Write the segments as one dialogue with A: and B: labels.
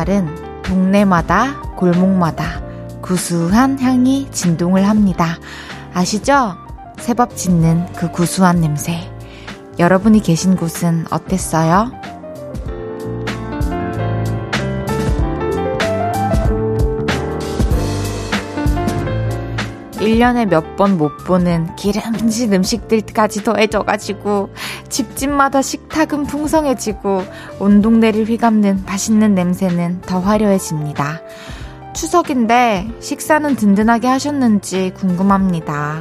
A: 오늘 같은 날은 동네마다 골목마다 구수한 향이 진동을 합니다. 아시죠? 새밥 짓는 그 구수한 냄새. 여러분이 계신 곳은 어땠어요? 1년에 몇 번 못 보는 기름진 음식들까지 더해져가지고 집집마다 식탁은 풍성해지고 온 동네를 휘감는 맛있는 냄새는 더 화려해집니다. 추석인데 식사는 든든하게 하셨는지 궁금합니다.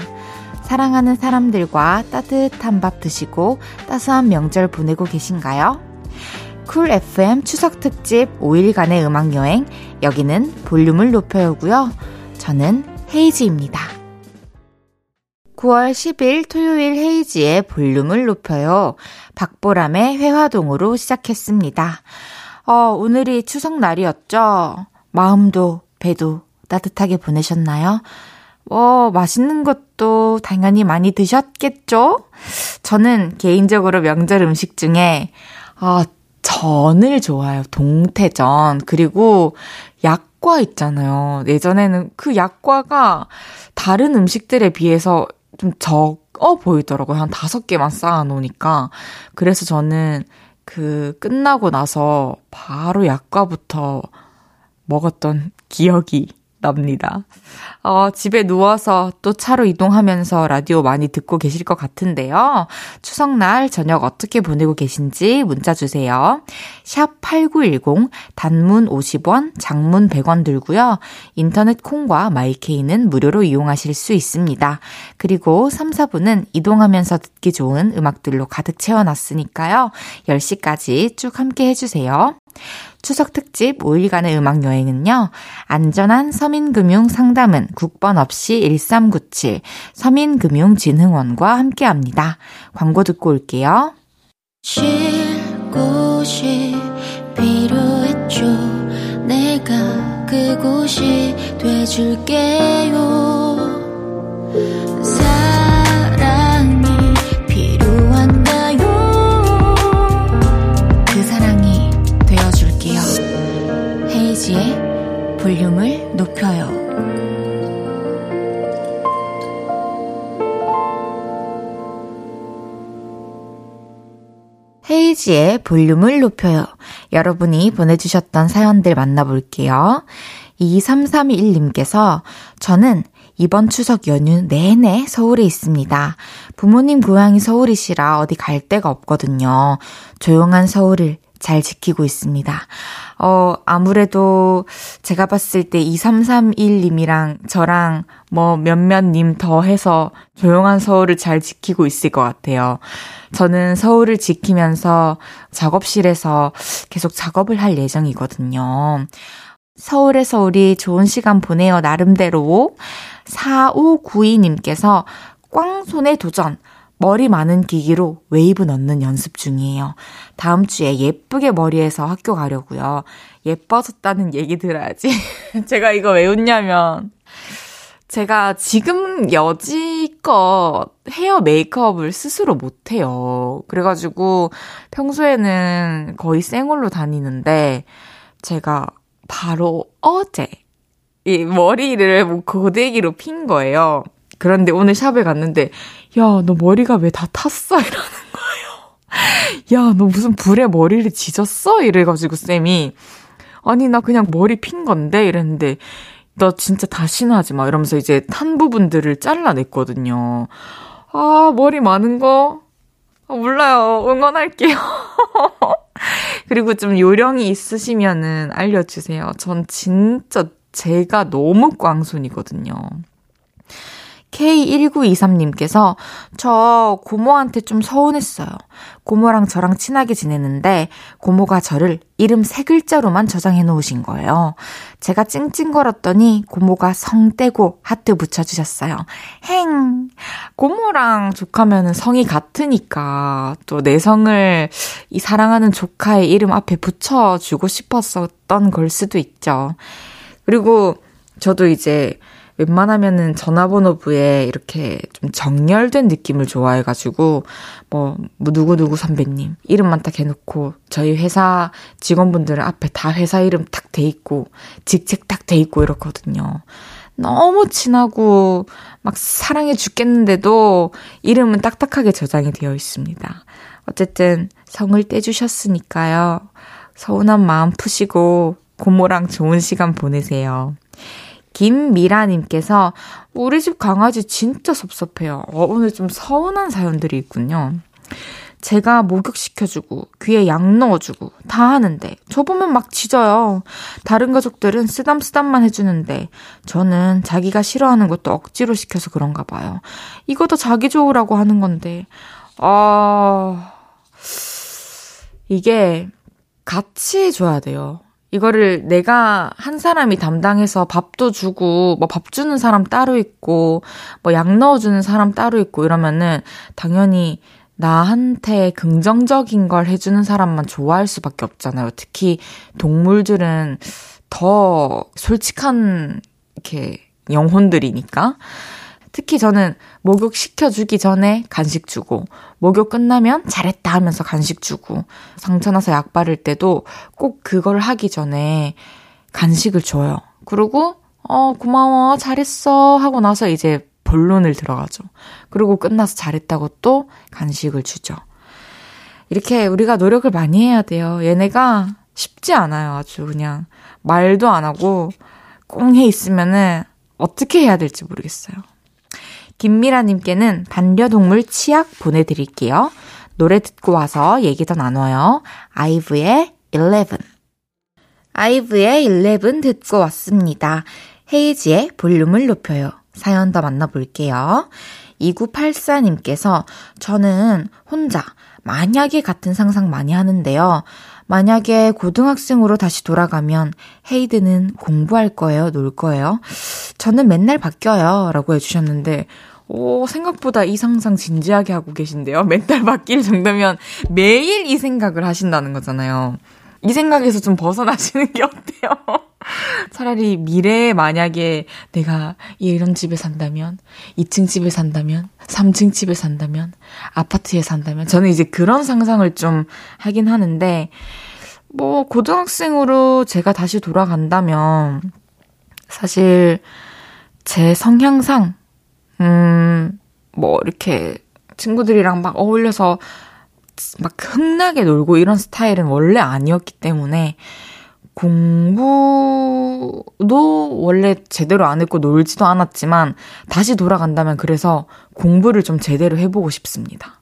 A: 사랑하는 사람들과 따뜻한 밥 드시고 따스한 명절 보내고 계신가요? 쿨 FM 추석 특집 5일간의 음악 여행 여기는 볼륨을 높여요고요. 저는 헤이지입니다. 9월 10일 토요일 헤이지의 볼륨을 높여요. 박보람의 회화동으로 시작했습니다. 어, 오늘이 추석 날이었죠? 마음도 배도 따뜻하게 보내셨나요? 어, 맛있는 것도 당연히 많이 드셨겠죠? 저는 개인적으로 명절 음식 중에, 아, 전을 좋아해요. 동태전. 그리고 약과 있잖아요. 예전에는 그 약과가 다른 음식들에 비해서 좀 적어 보이더라고요. 한 다섯 개만 쌓아 놓으니까. 그래서 저는 그 끝나고 나서 바로 약과부터 먹었던 기억이 납니다. 어, 집에 누워서 또 차로 이동하면서 라디오 많이 듣고 계실 것 같은데요. 추석날 저녁 어떻게 보내고 계신지 문자 주세요. 샵 8910 단문 50원, 장문 100원 들고요. 인터넷 콩과 마이케이는 무료로 이용하실 수 있습니다. 그리고 3, 4분은 이동하면서 듣기 좋은 음악들로 가득 채워놨으니까요. 10시까지 쭉 함께 해주세요. 추석 특집 5일간의 음악 여행은요. 안전한 서민금융 상담은 국번 없이 1397 서민금융진흥원과 함께 합니다. 광고 듣고 올게요. 쉴 곳이 필요했죠. 내가 그곳이 돼줄게요. 볼륨을 높여요. 헤이지의 볼륨을 높여요. 여러분이 보내주셨던 사연들 만나볼게요. 2331님께서 저는 이번 추석 연휴 내내 서울에 있습니다. 부모님 고향이 서울이시라 어디 갈 데가 없거든요. 조용한 서울을 잘 지키고 있습니다. 어, 아무래도 제가 봤을 때 2331님이랑 저랑 뭐 몇몇 님 더 해서 조용한 서울을 잘 지키고 있을 것 같아요. 저는 서울을 지키면서 작업실에서 계속 작업을 할 예정이거든요. 서울에서 우리 좋은 시간 보내요, 나름대로. 4592님께서 꽝손에 도전. 머리 많은 기기로 웨이브 넣는 연습 중이에요. 다음 주에 예쁘게 머리해서 학교 가려고요. 예뻐졌다는 얘기 들어야지. 제가 이거 왜 웃냐면 제가 지금 여지껏 헤어 메이크업을 스스로 못해요. 그래가지고 평소에는 거의 생얼로 다니는데 제가 바로 어제 이 머리를 뭐 고데기로 핀 거예요. 그런데 오늘 샵에 갔는데 야, 너 머리가 왜 다 탔어? 이러는 거예요. 야, 너 무슨 불에 머리를 지졌어? 이래가지고 쌤이, 아니, 나 그냥 머리 핀 건데? 이랬는데, 너 진짜 다시는 하지 마. 이러면서 이제 탄 부분들을 잘라냈거든요. 아, 머리 많은 거? 아, 몰라요. 응원할게요. 그리고 좀 요령이 있으시면은 알려주세요. 전 진짜 제가 너무 꽝손이거든요. K1923님께서 저 고모한테 좀 서운했어요. 고모랑 저랑 친하게 지내는데 고모가 저를 이름 세 글자로만 저장해 놓으신 거예요. 제가 찡찡거렸더니 고모가 성 떼고 하트 붙여주셨어요. 행! 고모랑 조카면은 성이 같으니까 또 내 성을 이 사랑하는 조카의 이름 앞에 붙여주고 싶었었던 걸 수도 있죠. 그리고 저도 이제 웬만하면은 전화번호부에 이렇게 좀 정렬된 느낌을 좋아해가지고, 뭐, 뭐 누구누구 선배님, 이름만 딱 해놓고, 저희 회사 직원분들은 앞에 다 회사 이름 딱 돼 있고, 직책 딱 돼 있고 이렇거든요. 너무 친하고, 막 사랑해 죽겠는데도, 이름은 딱딱하게 저장이 되어 있습니다. 어쨌든, 성을 떼주셨으니까요. 서운한 마음 푸시고, 고모랑 좋은 시간 보내세요. 김미라님께서 우리 집 강아지 진짜 섭섭해요. 어, 오늘 좀 서운한 사연들이 있군요. 제가 목욕시켜주고 귀에 약 넣어주고 다 하는데 저 보면 막 짖어요. 다른 가족들은 쓰담쓰담만 해주는데 저는 자기가 싫어하는 것도 억지로 시켜서 그런가 봐요. 이것도 자기 좋으라고 하는 건데 아 이게 같이 줘야 돼요. 이거를 내가 한 사람이 담당해서 밥도 주고, 뭐 밥 주는 사람 따로 있고, 뭐 약 넣어주는 사람 따로 있고 이러면은 당연히 나한테 긍정적인 걸 해주는 사람만 좋아할 수밖에 없잖아요. 특히 동물들은 더 솔직한, 이렇게 영혼들이니까. 특히 저는 목욕 시켜주기 전에 간식 주고, 목욕 끝나면 잘했다 하면서 간식 주고, 상처 나서 약 바를 때도 꼭 그걸 하기 전에 간식을 줘요. 그리고, 어, 고마워, 잘했어. 하고 나서 이제 본론을 들어가죠. 그리고 끝나서 잘했다고 또 간식을 주죠. 이렇게 우리가 노력을 많이 해야 돼요. 얘네가 쉽지 않아요. 아주 그냥 말도 안 하고 꽁해 있으면은 어떻게 해야 될지 모르겠어요. 김미라님께는 반려동물 치약 보내드릴게요. 노래 듣고 와서 얘기 더 나눠요. 아이브의 11. 아이브의 11 듣고 왔습니다. 헤이지의 볼륨을 높여요. 사연 더 만나볼게요. 2984님께서 저는 혼자 만약에 같은 상상 많이 하는데요. 만약에 고등학생으로 다시 돌아가면 헤이드는 공부할 거예요? 놀 거예요? 저는 맨날 바뀌어요. 라고 해주셨는데, 오, 생각보다 이 상상 진지하게 하고 계신데요. 맨날 바뀔 정도면 매일 이 생각을 하신다는 거잖아요. 이 생각에서 좀 벗어나시는 게 어때요? 차라리 미래에 만약에 내가 이런 집에 산다면, 2층 집에 산다면, 3층 집에 산다면, 아파트에 산다면, 저는 이제 그런 상상을 좀 하긴 하는데, 뭐, 고등학생으로 제가 다시 돌아간다면, 사실, 제 성향상, 음, 뭐, 이렇게 친구들이랑 막 어울려서 막 흥나게 놀고 이런 스타일은 원래 아니었기 때문에 공부도 원래 제대로 안 했고 놀지도 않았지만 다시 돌아간다면 그래서 공부를 좀 제대로 해보고 싶습니다.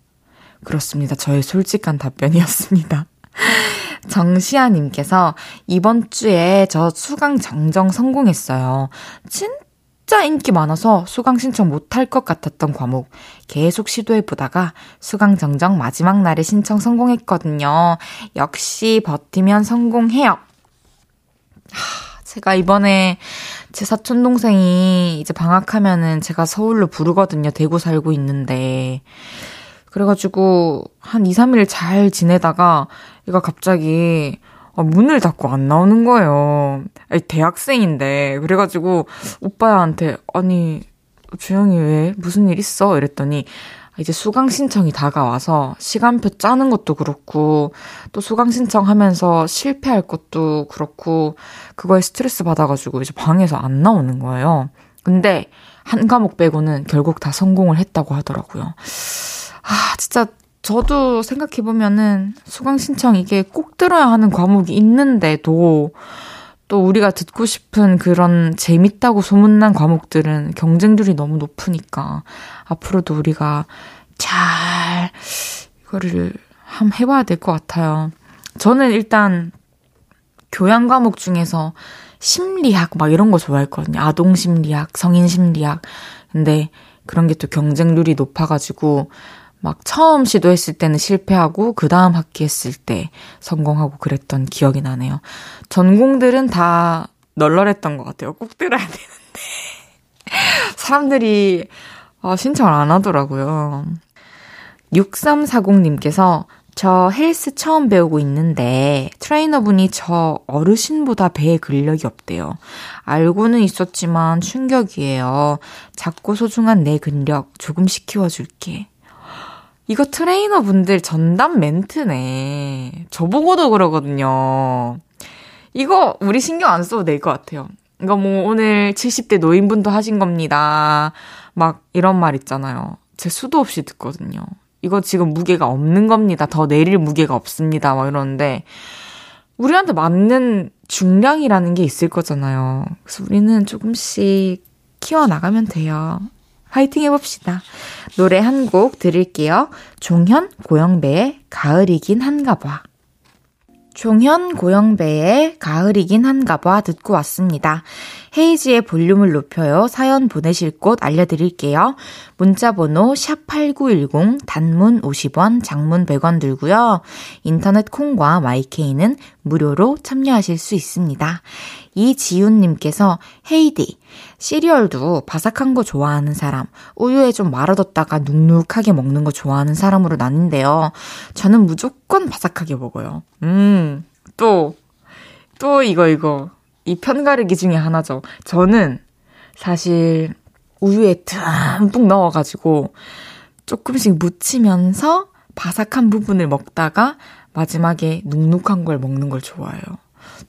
A: 그렇습니다. 저의 솔직한 답변이었습니다. 정시아님께서 이번 주에 저 수강 정정 성공했어요. 진 진짜 인기 많아서 수강 신청 못할 것 같았던 과목 계속 시도해보다가 수강 정정 마지막 날에 신청 성공했거든요. 역시 버티면 성공해요. 하, 제가 이번에 제 사촌 동생이 이제 방학하면은 제가 서울로 부르거든요. 대구 살고 있는데. 그래가지고 한 2, 3일 잘 지내다가 얘가 갑자기 아, 문을 닫고 안 나오는 거예요. 아니, 대학생인데. 그래가지고, 오빠한테, 아니, 주영이 왜? 무슨 일 있어? 이랬더니, 이제 수강 신청이 다가와서 시간표 짜는 것도 그렇고 또 수강 신청하면서 실패할 것도 그렇고 그거에 스트레스 받아가지고 이제 방에서 안 나오는 거예요. 근데 한 과목 빼고는 결국 다 성공을 했다고 하더라고요. 아, 진짜 저도 생각해 보면은 수강 신청 이게 꼭 들어야 하는 과목이 있는데도 또 우리가 듣고 싶은 그런 재밌다고 소문난 과목들은 경쟁률이 너무 높으니까 앞으로도 우리가 잘 이거를 한번 해봐야 될 것 같아요. 저는 일단 교양 과목 중에서 심리학 막 이런 거 좋아했거든요. 아동 심리학, 성인 심리학. 근데 그런 게 또 경쟁률이 높아가지고 막 처음 시도했을 때는 실패하고 그 다음 학기 했을 때 성공하고 그랬던 기억이 나네요. 전공들은 다 널널했던 것 같아요. 꼭 들어야 되는데. 사람들이 어, 신청을 안 하더라고요. 6340님께서 저 헬스 처음 배우고 있는데 트레이너분이 저 어르신보다 배에 근력이 없대요. 알고는 있었지만 충격이에요. 작고 소중한 내 근력 조금씩 키워줄게. 이거 트레이너분들 전담 멘트네. 저보고도 그러거든요. 이거 우리 신경 안 써도 될 것 같아요. 이거 뭐 오늘 70대 노인분도 하신 겁니다. 막 이런 말 있잖아요. 제 수도 없이 듣거든요. 이거 지금 무게가 없는 겁니다. 더 내릴 무게가 없습니다. 막 이러는데, 우리한테 맞는 중량이라는 게 있을 거잖아요. 그래서 우리는 조금씩 키워나가면 돼요. 화이팅 해봅시다. 노래 한곡 들을게요. 종현 고영배의 가을이긴 한가 봐. 종현 고영배의 가을이긴 한가 봐 듣고 왔습니다. 헤이지의 볼륨을 높여요. 사연 보내실 곳 알려드릴게요. 문자번호 샵8910 단문 50원, 장문 100원 들고요. 인터넷 콩과 마이케이는 무료로 참여하실 수 있습니다. 이지훈님께서 헤이디, 시리얼도 바삭한 거 좋아하는 사람, 우유에 좀 말아뒀다가 눅눅하게 먹는 거 좋아하는 사람으로 나뉜데요. 저는 무조건 바삭하게 먹어요. 음, 또, 또 이거, 이거. 이 편가르기 중에 하나죠. 저는 사실 우유에 듬뿍 넣어가지고 조금씩 묻히면서 바삭한 부분을 먹다가 마지막에 눅눅한 걸 먹는 걸 좋아해요.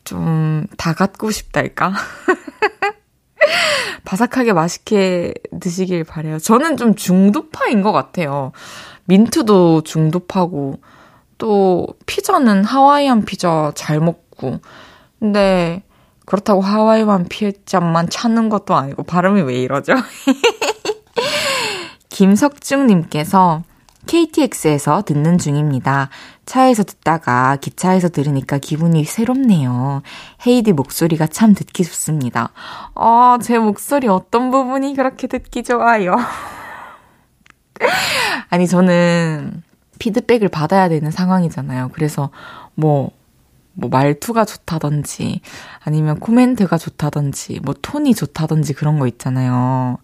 A: 좀 다 갖고 싶달까? 바삭하게 맛있게 드시길 바래요. 저는 좀 중도파인 것 같아요. 민트도 중도파고 또 피자는 하와이안 피자 잘 먹고 근데 그렇다고 하와이안 피자만 찾는 것도 아니고 발음이 왜 이러죠? 김석중님께서 KTX에서 듣는 중입니다. 차에서 듣다가 기차에서 들으니까 기분이 새롭네요. 헤이디 목소리가 참 듣기 좋습니다. 아, 제 목소리 어떤 부분이 그렇게 듣기 좋아요? 아니, 저는 피드백을 받아야 되는 상황이잖아요. 그래서 뭐, 뭐 말투가 좋다든지 아니면 코멘트가 좋다든지 뭐 톤이 좋다든지 그런 거 있잖아요.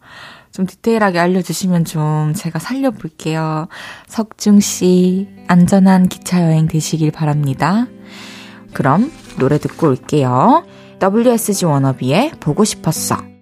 A: 좀 디테일하게 알려주시면 좀 제가 살려볼게요. 석중 씨, 안전한 기차 여행 되시길 바랍니다. 그럼 노래 듣고 올게요. WSG 워너비의 보고 싶었어.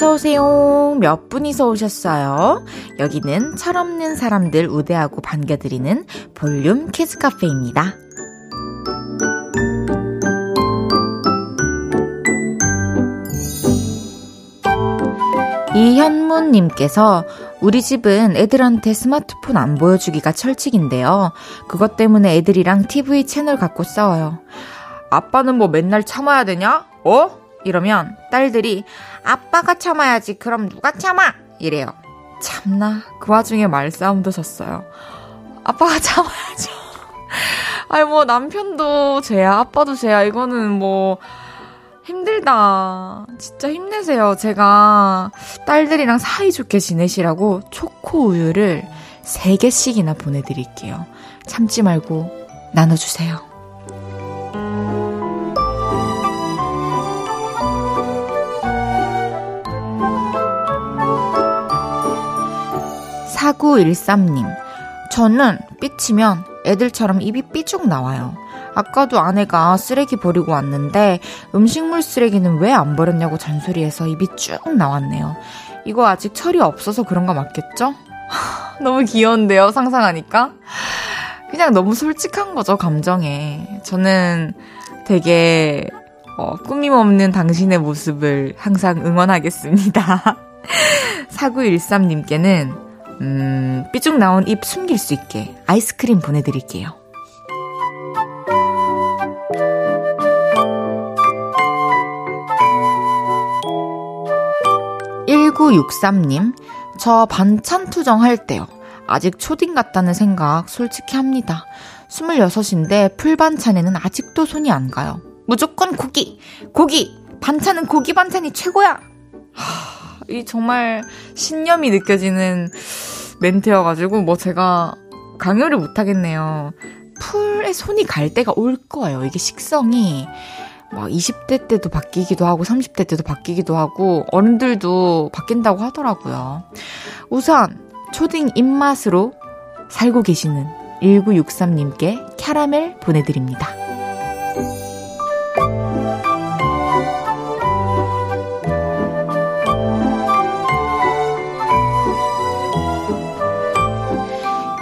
A: 어서오세요. 몇 분이서 오셨어요? 여기는 철없는 사람들 우대하고 반겨드리는 볼륨 키즈 카페입니다. 이현무님께서 우리 집은 애들한테 스마트폰 안 보여주기가 철칙인데요. 그것 때문에 애들이랑 TV 채널 갖고 싸워요. 아빠는 뭐 맨날 참아야 되냐? 어? 이러면 딸들이 아빠가 참아야지 그럼 누가 참아? 이래요. 참나 그 와중에 말싸움도 졌어요. 아빠가 참아야죠. 아니 뭐 남편도 쟤야 아빠도 쟤야 이거는 뭐 힘들다. 진짜 힘내세요. 제가 딸들이랑 사이좋게 지내시라고 초코 우유를 3개씩이나 보내드릴게요. 참지 말고 나눠주세요. 사구일삼님 저는 삐치면 애들처럼 입이 삐죽 나와요. 아까도 아내가 쓰레기 버리고 왔는데 음식물 쓰레기는 왜 안 버렸냐고 잔소리해서 입이 쭉 나왔네요. 이거 아직 철이 없어서 그런 거 맞겠죠? 너무 귀여운데요, 상상하니까? 그냥 너무 솔직한 거죠, 감정에. 저는 되게, 어, 꾸밈 없는 당신의 모습을 항상 응원하겠습니다. 4913님께는, 음, 삐죽 나온 입 숨길 수 있게 아이스크림 보내드릴게요. 1963님, 저 반찬 투정할 때요. 아직 초딩 같다는 생각 솔직히 합니다. 26인데 풀반찬에는 아직도 손이 안 가요. 무조건 고기! 고기! 반찬은 고기 반찬이 최고야! 하, 이 정말 신념이 느껴지는 멘트여가지고 뭐 제가 강요를 못하겠네요. 풀에 손이 갈 때가 올 거예요. 이게 식성이. 막 20대 때도 바뀌기도 하고 30대 때도 바뀌기도 하고 어른들도 바뀐다고 하더라고요. 우선 초딩 입맛으로 살고 계시는 1963님께 캐러멜 보내드립니다.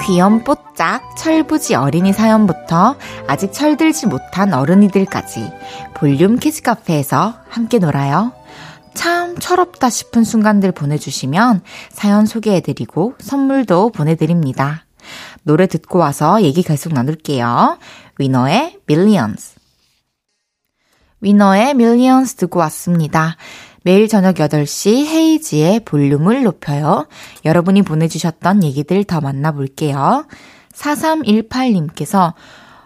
A: 귀염뽀짝 철부지 어린이 사연부터 아직 철들지 못한 어른이들까지 볼륨 키즈 카페에서 함께 놀아요. 참 철없다 싶은 순간들 보내주시면 사연 소개해드리고 선물도 보내드립니다. 노래 듣고 와서 얘기 계속 나눌게요. 위너의 Millions. 위너의 Millions 듣고 왔습니다. 매일 저녁 8시 헤이즈의 볼륨을 높여요. 여러분이 보내주셨던 얘기들 더 만나볼게요. 4318님께서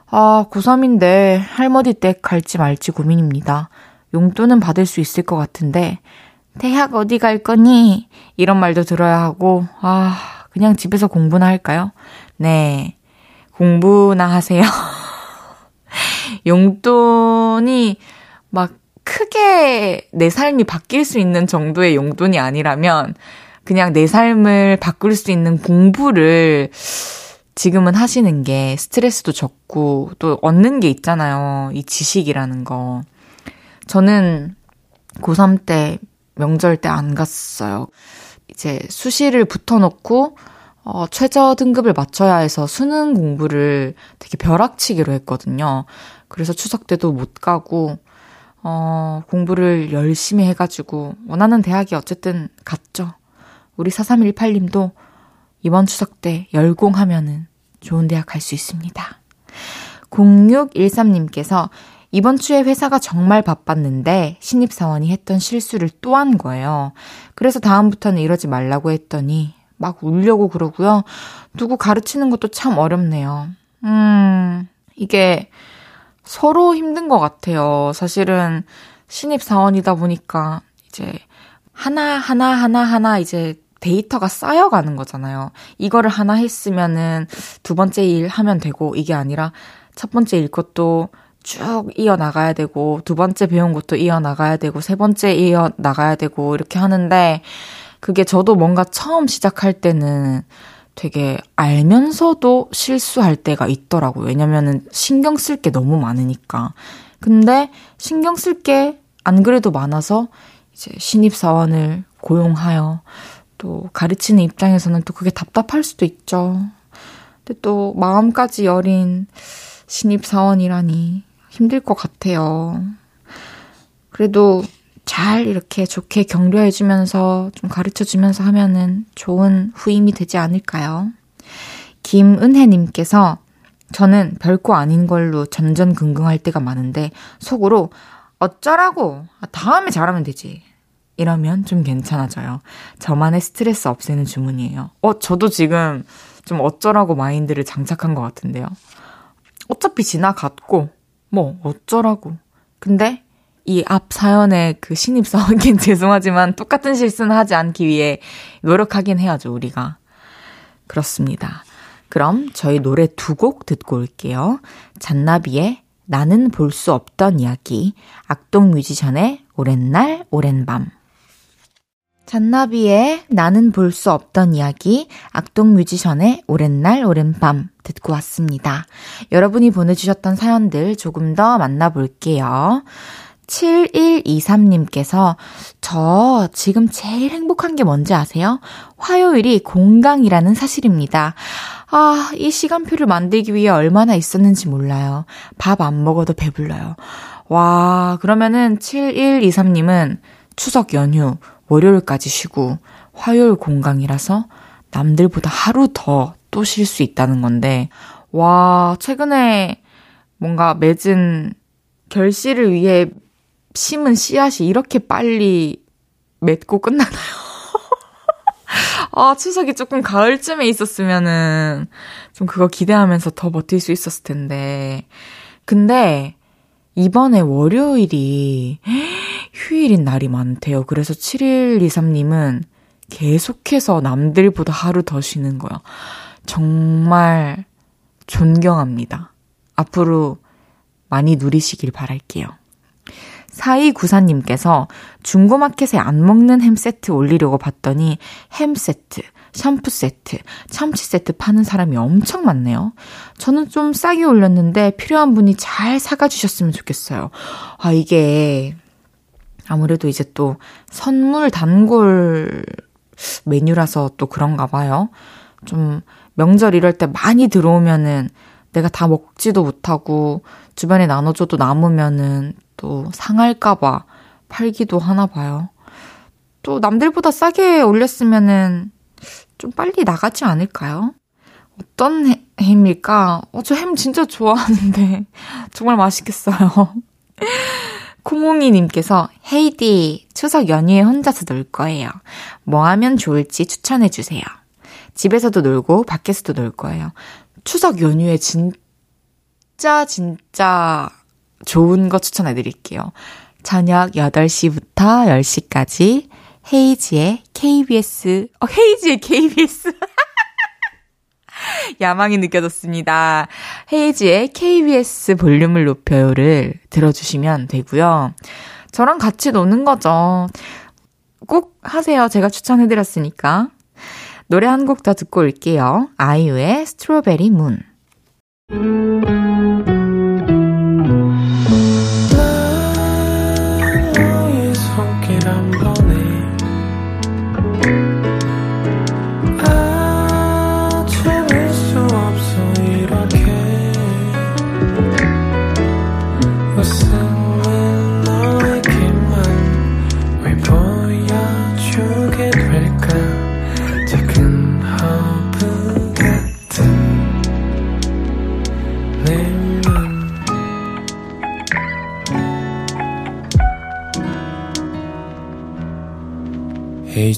A: 아, 고3인데 할머니 댁 갈지 말지 고민입니다. 용돈은 받을 수 있을 것 같은데 대학 어디 갈 거니? 이런 말도 들어야 하고 아, 그냥 집에서 공부나 할까요? 네. 공부나 하세요. 용돈이 막 크게 내 삶이 바뀔 수 있는 정도의 용돈이 아니라면 그냥 내 삶을 바꿀 수 있는 공부를 지금은 하시는 게 스트레스도 적고 또 얻는 게 있잖아요. 이 지식이라는 거. 저는 고3 때 명절 때 안 갔어요. 이제 수시를 붙어놓고 어, 최저 등급을 맞춰야 해서 수능 공부를 되게 벼락치기로 했거든요. 그래서 추석 때도 못 가고 어, 공부를 열심히 해가지고 원하는 대학이 어쨌든 갔죠. 우리 4318님도 이번 추석 때 열공하면은 좋은 대학 갈 수 있습니다. 0613님께서 이번 주에 회사가 정말 바빴는데 신입사원이 했던 실수를 또 한 거예요. 그래서 다음부터는 이러지 말라고 했더니 막 울려고 그러고요. 누구 가르치는 것도 참 어렵네요. 음, 이게 서로 힘든 것 같아요. 사실은 신입사원이다 보니까 이제 하나, 하나, 하나, 하나 이제 데이터가 쌓여가는 거잖아요. 이거를 하나 했으면은 두 번째 일 하면 되고 이게 아니라 첫 번째 일 것도 쭉 이어나가야 되고 두 번째 배운 것도 이어나가야 되고 세 번째 이어나가야 되고 이렇게 하는데 그게 저도 뭔가 처음 시작할 때는 되게 알면서도 실수할 때가 있더라고요. 왜냐면은 신경 쓸 게 너무 많으니까. 근데 신경 쓸 게 안 그래도 많아서 이제 신입사원을 고용하여 또 가르치는 입장에서는 또 그게 답답할 수도 있죠. 근데 또 마음까지 여린 신입사원이라니 힘들 것 같아요. 그래도 잘 이렇게 좋게 격려해 주면서 좀 가르쳐 주면서 하면은 좋은 후임이 되지 않을까요? 김은혜 님께서 저는 별거 아닌 걸로 전전긍긍할 때가 많은데 속으로 어쩌라고 아, 다음에 잘하면 되지 이러면 좀 괜찮아져요. 저만의 스트레스 없애는 주문이에요. 어 저도 지금 좀 어쩌라고 마인드를 장착한 것 같은데요. 어차피 지나갔고 뭐 어쩌라고 근데 이 앞 사연의 그 신입 사원긴 죄송하지만 똑같은 실수는 하지 않기 위해 노력하긴 해야죠, 우리가. 그렇습니다. 그럼 저희 노래 두 곡 듣고 올게요. 잔나비의 나는 볼 수 없던 이야기, 악동 뮤지션의 오랜 날, 오랜 밤. 잔나비의 나는 볼 수 없던 이야기, 악동 뮤지션의 오랜 날, 오랜 밤 듣고 왔습니다. 여러분이 보내주셨던 사연들 조금 더 만나볼게요. 7123님께서 저 지금 제일 행복한 게 뭔지 아세요? 화요일이 공강이라는 사실입니다. 아, 이 시간표를 만들기 위해 얼마나 있었는지 몰라요. 밥 안 먹어도 배불러요. 와, 그러면은 7123님은 추석 연휴 월요일까지 쉬고 화요일 공강이라서 남들보다 하루 더 또 쉴 수 있다는 건데, 와, 최근에 뭔가 맺은 결실을 위해 심은 씨앗이 이렇게 빨리 맺고 끝나나요? 아, 추석이 조금 가을쯤에 있었으면은 좀 그거 기대하면서 더 버틸 수 있었을 텐데. 근데 이번에 월요일이 휴일인 날이 많대요. 그래서 7123님은 계속해서 남들보다 하루 더 쉬는 거야. 정말 존경합니다. 앞으로 많이 누리시길 바랄게요. 4294님께서 중고마켓에 안 먹는 햄 세트 올리려고 봤더니 햄 세트, 샴푸 세트, 참치 세트 파는 사람이 엄청 많네요. 저는 좀 싸게 올렸는데 필요한 분이 잘 사가 주셨으면 좋겠어요. 아, 이게 아무래도 이제 또 선물 단골 메뉴라서 또 그런가 봐요. 좀 명절 이럴 때 많이 들어오면은 내가 다 먹지도 못하고 주변에 나눠줘도 남으면은 또 상할까봐 팔기도 하나 봐요. 또 남들보다 싸게 올렸으면은 좀 빨리 나가지 않을까요? 어떤 햄일까? 어, 저 햄 진짜 좋아하는데. 정말 맛있겠어요. 콩홍이님께서 헤이디 추석 연휴에 혼자서 놀 거예요. 뭐 하면 좋을지 추천해 주세요. 집에서도 놀고 밖에서도 놀 거예요. 추석 연휴에 진짜 진짜 좋은 거 추천해 드릴게요. 저녁 8시부터 10시까지 헤이지의 KBS, 어, 헤이지의 KBS. 야망이 느껴졌습니다. 헤이지의 KBS 볼륨을 높여요를 들어주시면 되고요. 저랑 같이 노는 거죠. 꼭 하세요. 제가 추천해드렸으니까. 노래 한 곡 더 듣고 올게요. 아이유의 스트로베리 문.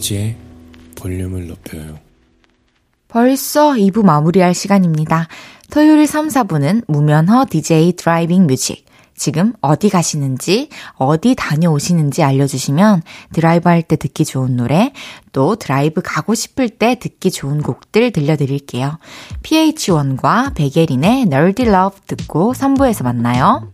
B: 헤이즈의 볼륨을 높여요.
A: 벌써 2부 마무리할 시간입니다. 토요일 3, 4부는 무면허 DJ driving music. 지금 어디 가시는지, 어디 다녀오시는지 알려주시면 드라이브 할 때 듣기 좋은 노래, 또 드라이브 가고 싶을 때 듣기 좋은 곡들 들려드릴게요. pH-1과 백예린의 Nerdy Love 듣고 3부에서 만나요.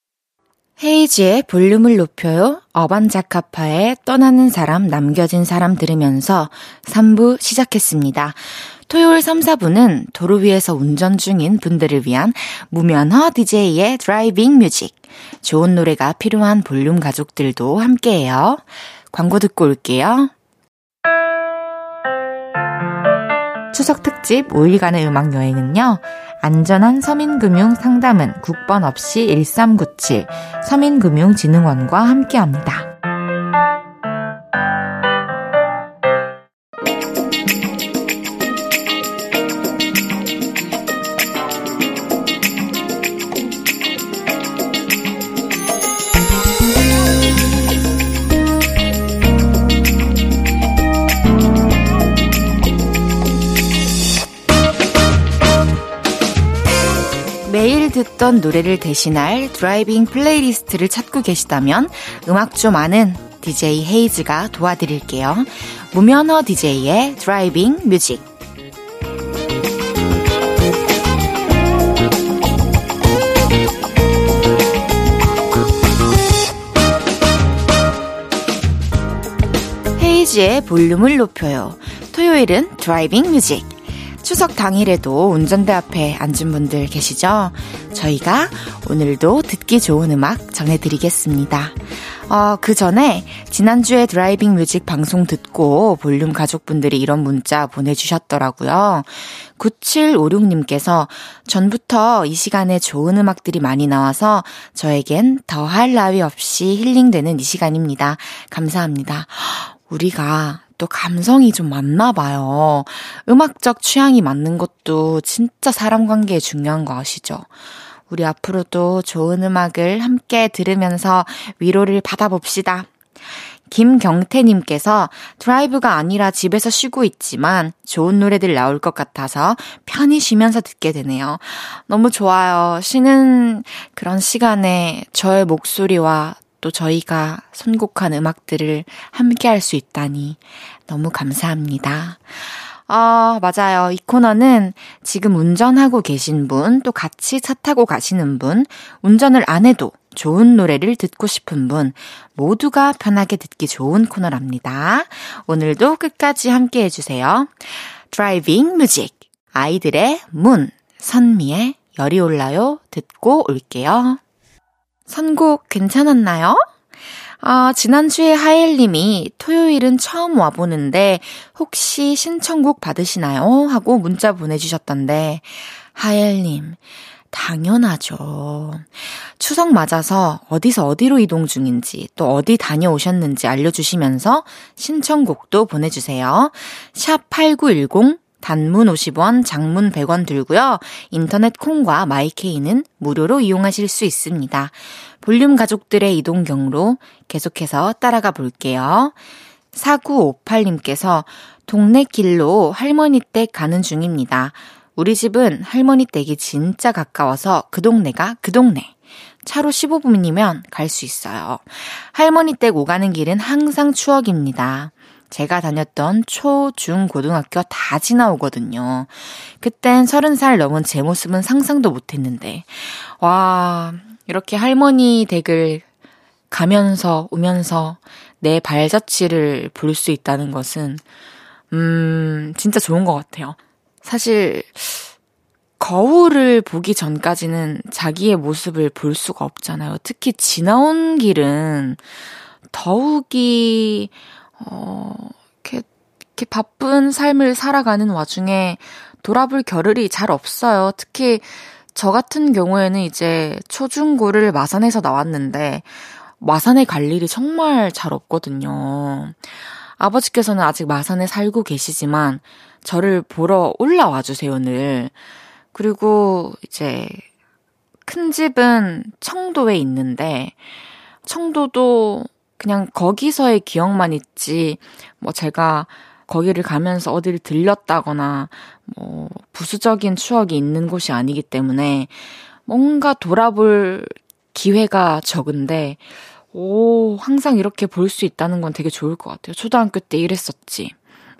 A: 헤이지의 볼륨을 높여요. 어반자카파의 떠나는 사람, 남겨진 사람 들으면서 3부 시작했습니다. 토요일 3, 4부는 도로 위에서 운전 중인 분들을 위한 무면허 DJ의 driving music. 좋은 노래가 필요한 볼륨 가족들도 함께해요. 광고 듣고 올게요. 추석 특집 5일간의 음악 여행은요. 안전한 서민금융 상담은 국번 없이 1397 서민금융진흥원과 함께합니다. 듣던 노래를 대신할 driving playlist를 찾고 계시다면 음악 좀 아는 DJ 헤이즈가 도와드릴게요. 무면허 DJ의 driving music. 헤이즈의 볼륨을 높여요. 토요일은 driving music. 추석 당일에도 운전대 앞에 앉은 분들 계시죠? 저희가 오늘도 듣기 좋은 음악 전해드리겠습니다. 어, 그 전에 지난주에 driving music 방송 듣고 볼륨 가족분들이 이런 문자 보내주셨더라고요. 9756님께서 전부터 이 시간에 좋은 음악들이 많이 나와서 저에겐 더할 나위 없이 힐링되는 이 시간입니다. 감사합니다. 우리가 또 감성이 좀 맞나 봐요. 음악적 취향이 맞는 것도 진짜 사람 관계에 중요한 거 아시죠? 우리 앞으로도 좋은 음악을 함께 들으면서 위로를 받아봅시다. 김경태님께서 드라이브가 아니라 집에서 쉬고 있지만 좋은 노래들 나올 것 같아서 편히 쉬면서 듣게 되네요. 너무 좋아요. 쉬는 그런 시간에 저의 목소리와 또 저희가 선곡한 음악들을 함께 할 수 있다니 너무 감사합니다. 아, 맞아요. 이 코너는 지금 운전하고 계신 분, 또 같이 차 타고 가시는 분, 운전을 안 해도 좋은 노래를 듣고 싶은 분, 모두가 편하게 듣기 좋은 코너랍니다. 오늘도 끝까지 함께 해주세요. driving music. 아이들의 MOON, 선미의 열이 올라요. 듣고 올게요. 선곡 괜찮았나요? 아, 지난주에 하엘님이 토요일은 처음 와보는데 혹시 신청곡 받으시나요? 하고 문자 보내주셨던데, 하엘님, 당연하죠. 추석 맞아서 어디서 어디로 이동 중인지 또 어디 다녀오셨는지 알려주시면서 신청곡도 보내주세요. 샵 8910 단문 50원, 장문 100원 들고요. 인터넷 콩과 마이케이는 무료로 이용하실 수 있습니다. 볼륨 가족들의 이동 경로 계속해서 따라가 볼게요. 4958님께서 동네 길로 할머니 댁 가는 중입니다. 우리 집은 할머니 댁이 진짜 가까워서 그 동네가 그 동네. 차로 15분이면 갈 수 있어요. 할머니 댁 오가는 길은 항상 추억입니다. 제가 다녔던 초, 중, 고등학교 다 지나오거든요. 그땐 서른 살 넘은 제 모습은 상상도 못 했는데, 와, 이렇게 할머니 댁을 가면서 오면서 내 발자취를 볼 수 있다는 것은, 음, 진짜 좋은 것 같아요. 사실, 거울을 보기 전까지는 자기의 모습을 볼 수가 없잖아요. 특히 지나온 길은 더욱이 어, 이렇게, 이렇게 바쁜 삶을 살아가는 와중에 돌아볼 겨를이 잘 없어요. 특히 저 같은 경우에는 이제 초중고를 마산에서 나왔는데 마산에 갈 일이 정말 잘 없거든요. 아버지께서는 아직 마산에 살고 계시지만 저를 보러 올라와 주세요, 늘. 그리고 이제 큰 집은 청도에 있는데 청도도 그냥 거기서의 기억만 있지, 뭐 제가 거기를 가면서 어디를 들렸다거나, 뭐, 부수적인 추억이 있는 곳이 아니기 때문에, 뭔가 돌아볼 기회가 적은데, 오, 항상 이렇게 볼 수 있다는 건 되게 좋을 것 같아요. 초등학교 때 이랬었지.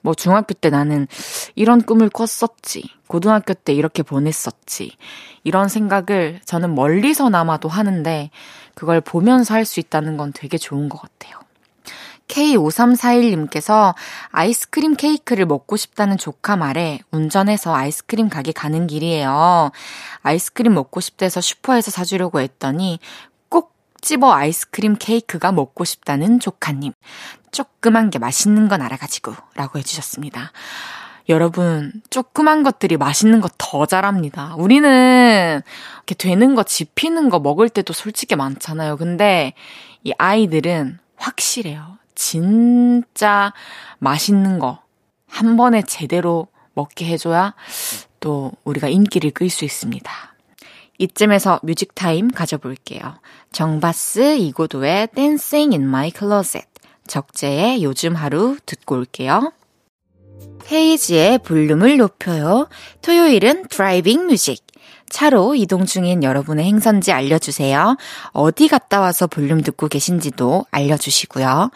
A: 뭐 중학교 때 나는 이런 꿈을 꿨었지. 고등학교 때 이렇게 보냈었지. 이런 생각을 저는 멀리서나마도 하는데 그걸 보면서 할 수 있다는 건 되게 좋은 것 같아요. K5341님께서 아이스크림 케이크를 먹고 싶다는 조카 말에 운전해서 아이스크림 가게 가는 길이에요. 아이스크림 먹고 싶대서 슈퍼에서 사주려고 했더니 꼭 집어 아이스크림 케이크가 먹고 싶다는 조카님. 조그만 게 맛있는 건 알아가지고 라고 해주셨습니다. 여러분, 조그만 것들이 맛있는 거 더 잘합니다. 우리는 이렇게 되는 거, 집히는 거 먹을 때도 솔직히 많잖아요. 근데 이 아이들은 확실해요. 진짜 맛있는 거 한 번에 제대로 먹게 해줘야 또 우리가 인기를 끌 수 있습니다. 이쯤에서 music time 가져볼게요. 정바스 이고도의 Dancing in My Closet, 적재의 요즘 하루 듣고 올게요. 헤이즈의 볼륨을 높여요. 토요일은 driving music. 차로 이동 중인 여러분의 행선지 알려주세요. 어디 갔다 와서 볼륨 듣고 계신지도 알려주시고요.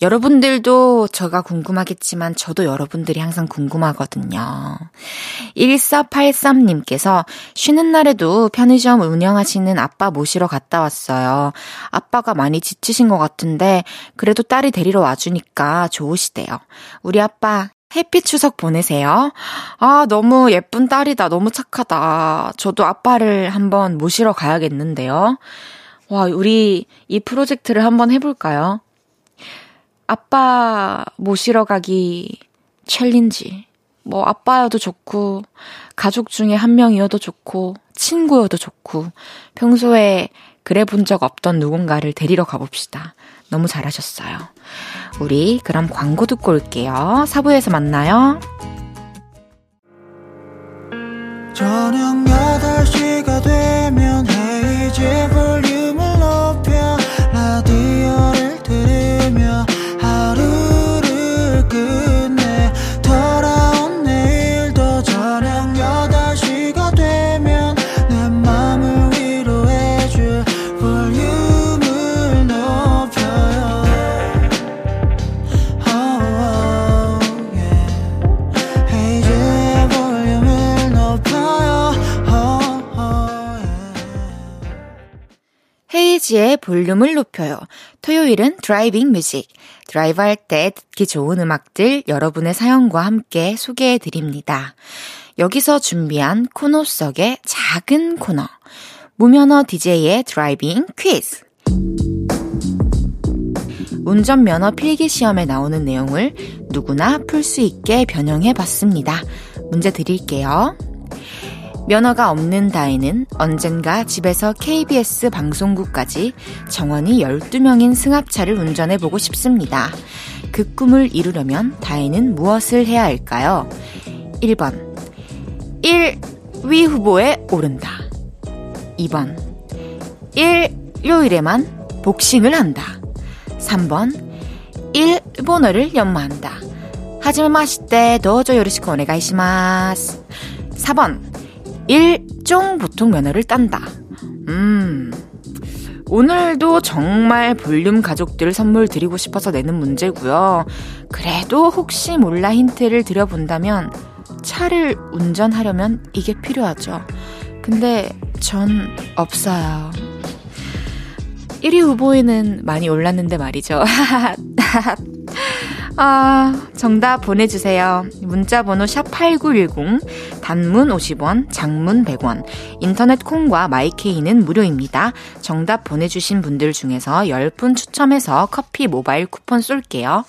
A: 여러분들도 저가 궁금하겠지만 저도 여러분들이 항상 궁금하거든요. 1483님께서 쉬는 날에도 편의점 운영하시는 아빠 모시러 갔다 왔어요. 아빠가 많이 지치신 것 같은데 그래도 딸이 데리러 와주니까 좋으시대요. 우리 아빠 happy 추석 보내세요. 아, 너무 예쁜 딸이다. 너무 착하다. 저도 아빠를 한번 모시러 가야겠는데요. 와, 우리 이 프로젝트를 한번 해볼까요? 아빠 모시러 가기 challenge. 뭐, 아빠여도 좋고, 가족 중에 한 명이어도 좋고, 친구여도 좋고, 평소에 그래 본 적 없던 누군가를 데리러 가봅시다. 너무 잘하셨어요. 우리 그럼 광고 듣고 올게요. 사부에서 만나요. 저녁 8시가 되면 헤이즈 볼륨 헤이즈의 볼륨을 높여요. 토요일은 driving music. 드라이브 할 때 듣기 좋은 음악들 여러분의 사연과 함께 소개해 드립니다. 여기서 준비한 코너 속의 작은 코너. 무면허 DJ의 driving 퀴즈. 운전면허 필기 시험에 나오는 내용을 누구나 풀 수 있게 변형해 봤습니다. 문제 드릴게요. 면허가 없는 다혜는 언젠가 집에서 KBS 방송국까지 정원이 12명인 승합차를 운전해 보고 싶습니다. 그 꿈을 이루려면 다혜는 무엇을 해야 할까요? 1번. 1위 후보에 오른다. 2번. 일요일에만 복싱을 한다. 3번. 일본어를 연마한다. 하지만 마시때 도저 요리시코 오네가이시마스. 4번. 일종 보통 면허를 딴다. 음. 오늘도 정말 볼륨 가족들 선물 드리고 싶어서 내는 문제고요. 그래도 혹시 몰라 힌트를 드려본다면 차를 운전하려면 이게 필요하죠. 근데 전 없어요. 1위 후보에는 많이 올랐는데 말이죠. 아, 정답 보내주세요. 문자번호 샵8910, 단문 50원, 장문 100원, 인터넷 콩과 my K는 무료입니다. 정답 보내주신 분들 중에서 10분 추첨해서 커피 모바일 쿠폰 쏠게요.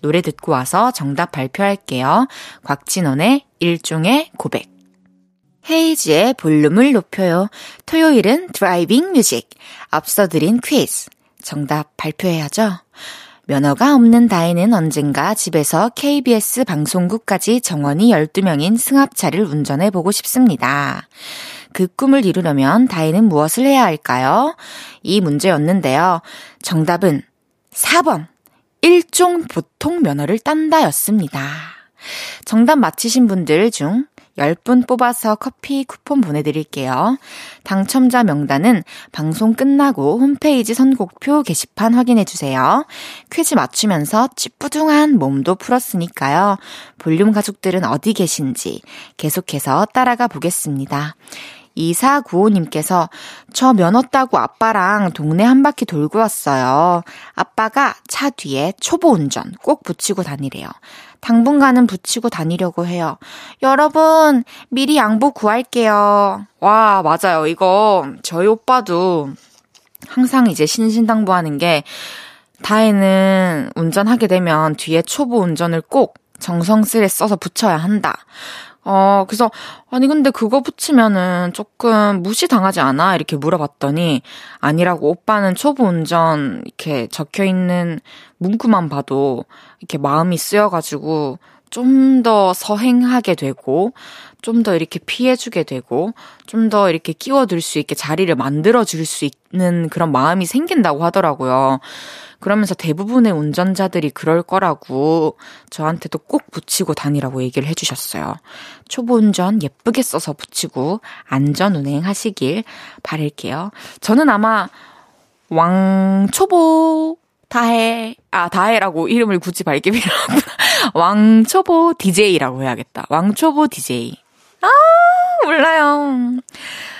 A: 노래 듣고 와서 정답 발표할게요. 곽진언의 일종의 고백. 헤이즈의 볼륨을 높여요. 토요일은 driving music. 앞서 드린 퀴즈. 정답 발표해야죠. 면허가 없는 다혜는 언젠가 집에서 KBS 방송국까지 정원이 12명인 승합차를 운전해 보고 싶습니다. 그 꿈을 이루려면 다혜는 무엇을 해야 할까요? 이 문제였는데요. 정답은 4번. 일종 보통 면허를 딴다였습니다. 정답 맞히신 분들 중 10분 뽑아서 커피 쿠폰 보내드릴게요. 당첨자 명단은 방송 끝나고 홈페이지 선곡표 게시판 확인해주세요. 퀴즈 맞추면서 찌뿌둥한 몸도 풀었으니까요. 볼륨 가족들은 어디 계신지 계속해서 따라가 보겠습니다. 2495님께서 저 면허 따고 아빠랑 동네 한 바퀴 돌고 왔어요. 아빠가 차 뒤에 초보 운전 꼭 붙이고 다니래요. 당분간은 붙이고 다니려고 해요. 여러분, 미리 양보 구할게요. 와, 맞아요. 이거 저희 오빠도 항상 이제 신신당부하는 게 다혜는 운전하게 되면 뒤에 초보 운전을 꼭 정성스레 써서 붙여야 한다. 어, 그래서, 아니, 근데 그거 붙이면은 조금 무시당하지 않아? 이렇게 물어봤더니, 아니라고 오빠는 초보 운전, 이렇게 적혀 있는 문구만 봐도, 이렇게 마음이 쓰여가지고, 좀 더 서행하게 되고, 좀 더 이렇게 피해주게 되고, 좀 더 이렇게 끼워들 수 있게 자리를 만들어줄 수 있는 그런 마음이 생긴다고 하더라고요. 그러면서 대부분의 운전자들이 그럴 거라고 저한테도 꼭 붙이고 다니라고 얘기를 해주셨어요. 초보 운전 예쁘게 써서 붙이고 안전 운행하시길 바랄게요. 저는 아마 왕초보 다해, 아, 다해라고 이름을 굳이 밝게 필요하구나. 왕초보 DJ라고 해야겠다. 왕초보 DJ. 아, 몰라요.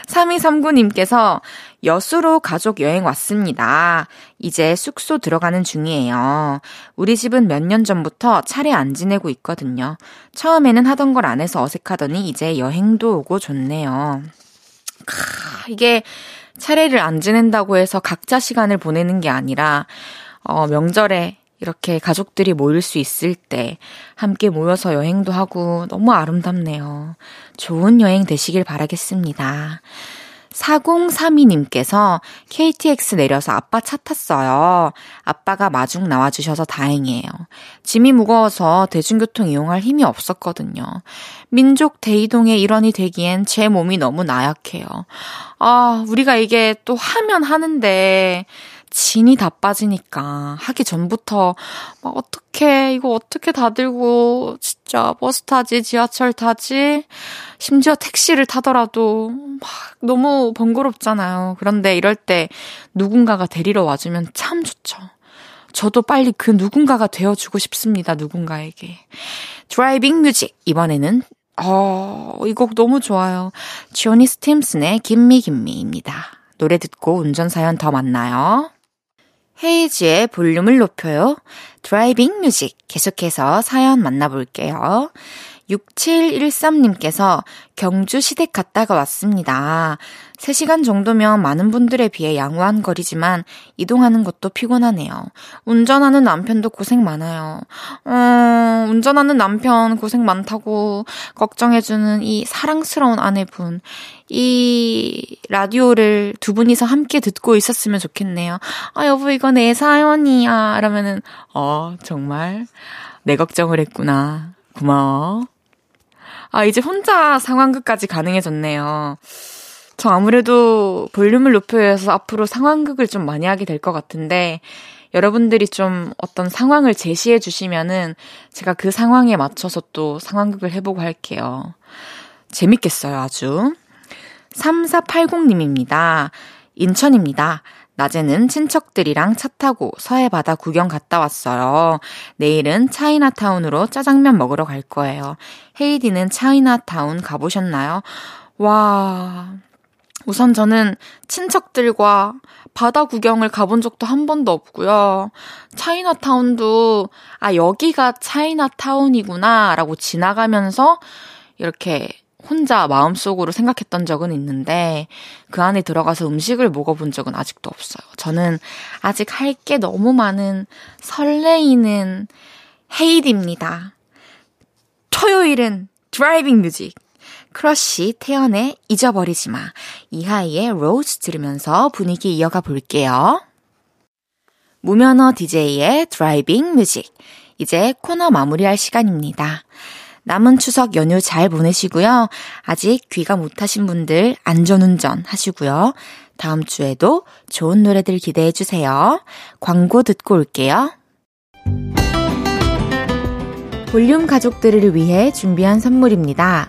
A: 3239님께서 여수로 가족 여행 왔습니다. 이제 숙소 들어가는 중이에요. 우리 집은 몇 년 전부터 차례 안 지내고 있거든요. 처음에는 하던 걸 안 해서 어색하더니 이제 여행도 오고 좋네요. 크, 이게 차례를 안 지낸다고 해서 각자 시간을 보내는 게 아니라, 어, 명절에 이렇게 가족들이 모일 수 있을 때 함께 모여서 여행도 하고 너무 아름답네요. 좋은 여행 되시길 바라겠습니다. 4032님께서 KTX 내려서 아빠 차 탔어요. 아빠가 마중 나와주셔서 다행이에요. 짐이 무거워서 대중교통 이용할 힘이 없었거든요. 민족 대이동의 일원이 되기엔 제 몸이 너무 나약해요. 아, 우리가 이게 또 하면 하는데, 진이 다 빠지니까 하기 전부터 막 어떻게 이거 어떻게 다 들고 진짜 버스 타지 지하철 타지 심지어 택시를 타더라도 막 너무 번거롭잖아요. 그런데 이럴 때 누군가가 데리러 와주면 참 좋죠. 저도 빨리 그 누군가가 되어주고 싶습니다. 누군가에게. driving music 이번에는 어, 이 곡 너무 좋아요. 조니 스팀슨의 Gimme Gimme입니다. 노래 듣고 운전 사연 더 만나요. 헤이즈의 볼륨을 높여요. driving music 계속해서 사연 만나볼게요. 6713님께서 경주 시댁 갔다가 왔습니다. 3시간 정도면 많은 분들에 비해 양호한 거리지만 이동하는 것도 피곤하네요. 운전하는 남편도 고생 많아요. 어, 운전하는 남편 고생 많다고 걱정해주는 이 사랑스러운 아내분. 이 라디오를 두 분이서 함께 듣고 있었으면 좋겠네요. 아, 여보, 이거 내 사연이야. 이러면은, 어, 정말 내 걱정을 했구나. 고마워. 아, 이제 혼자 상황극까지 가능해졌네요. 저 아무래도 볼륨을 높여서 앞으로 상황극을 좀 많이 하게 될 것 같은데, 여러분들이 좀 어떤 상황을 제시해 주시면은 제가 그 상황에 맞춰서 또 상황극을 해보고 할게요. 재밌겠어요, 아주. 3480님입니다. 인천입니다. 낮에는 친척들이랑 차 타고 서해 바다 구경 갔다 왔어요. 내일은 차이나타운으로 짜장면 먹으러 갈 거예요. 헤이디는 차이나타운 가보셨나요? 와. 우선 저는 친척들과 바다 구경을 가본 적도 한 번도 없고요. 차이나타운도, 아, 여기가 차이나타운이구나, 라고 지나가면서 이렇게 혼자 마음속으로 생각했던 적은 있는데 그 안에 들어가서 음식을 먹어본 적은 아직도 없어요. 저는 아직 할 게 너무 많은 설레이는 헤디입니다. 토요일은 driving music. 크러쉬 태연의 잊어버리지 마. 이하이의 Rose 들으면서 분위기 이어가 볼게요. 무면허 DJ의 driving music. 이제 코너 마무리할 시간입니다. 남은 추석 연휴 잘 보내시고요. 아직 귀가 못하신 분들 안전운전 하시고요. 다음 주에도 좋은 노래들 기대해 주세요. 광고 듣고 올게요. 볼륨 가족들을 위해 준비한 선물입니다.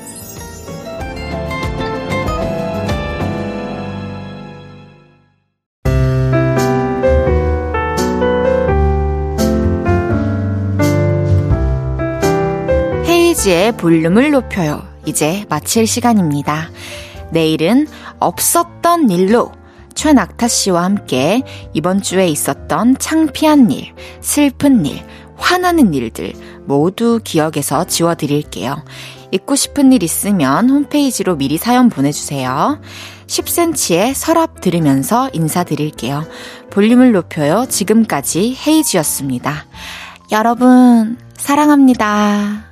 A: 헤이지의 볼륨을 높여요. 이제 마칠 시간입니다. 내일은 없었던 일로 최낙타 씨와 함께 이번 주에 있었던 창피한 일, 슬픈 일, 화나는 일들 모두 기억에서 지워드릴게요. 잊고 싶은 일 있으면 홈페이지로 미리 사연 보내주세요. 10cm의 서랍 들으면서 인사드릴게요. 볼륨을 높여요. 지금까지 헤이지였습니다. 여러분, 사랑합니다.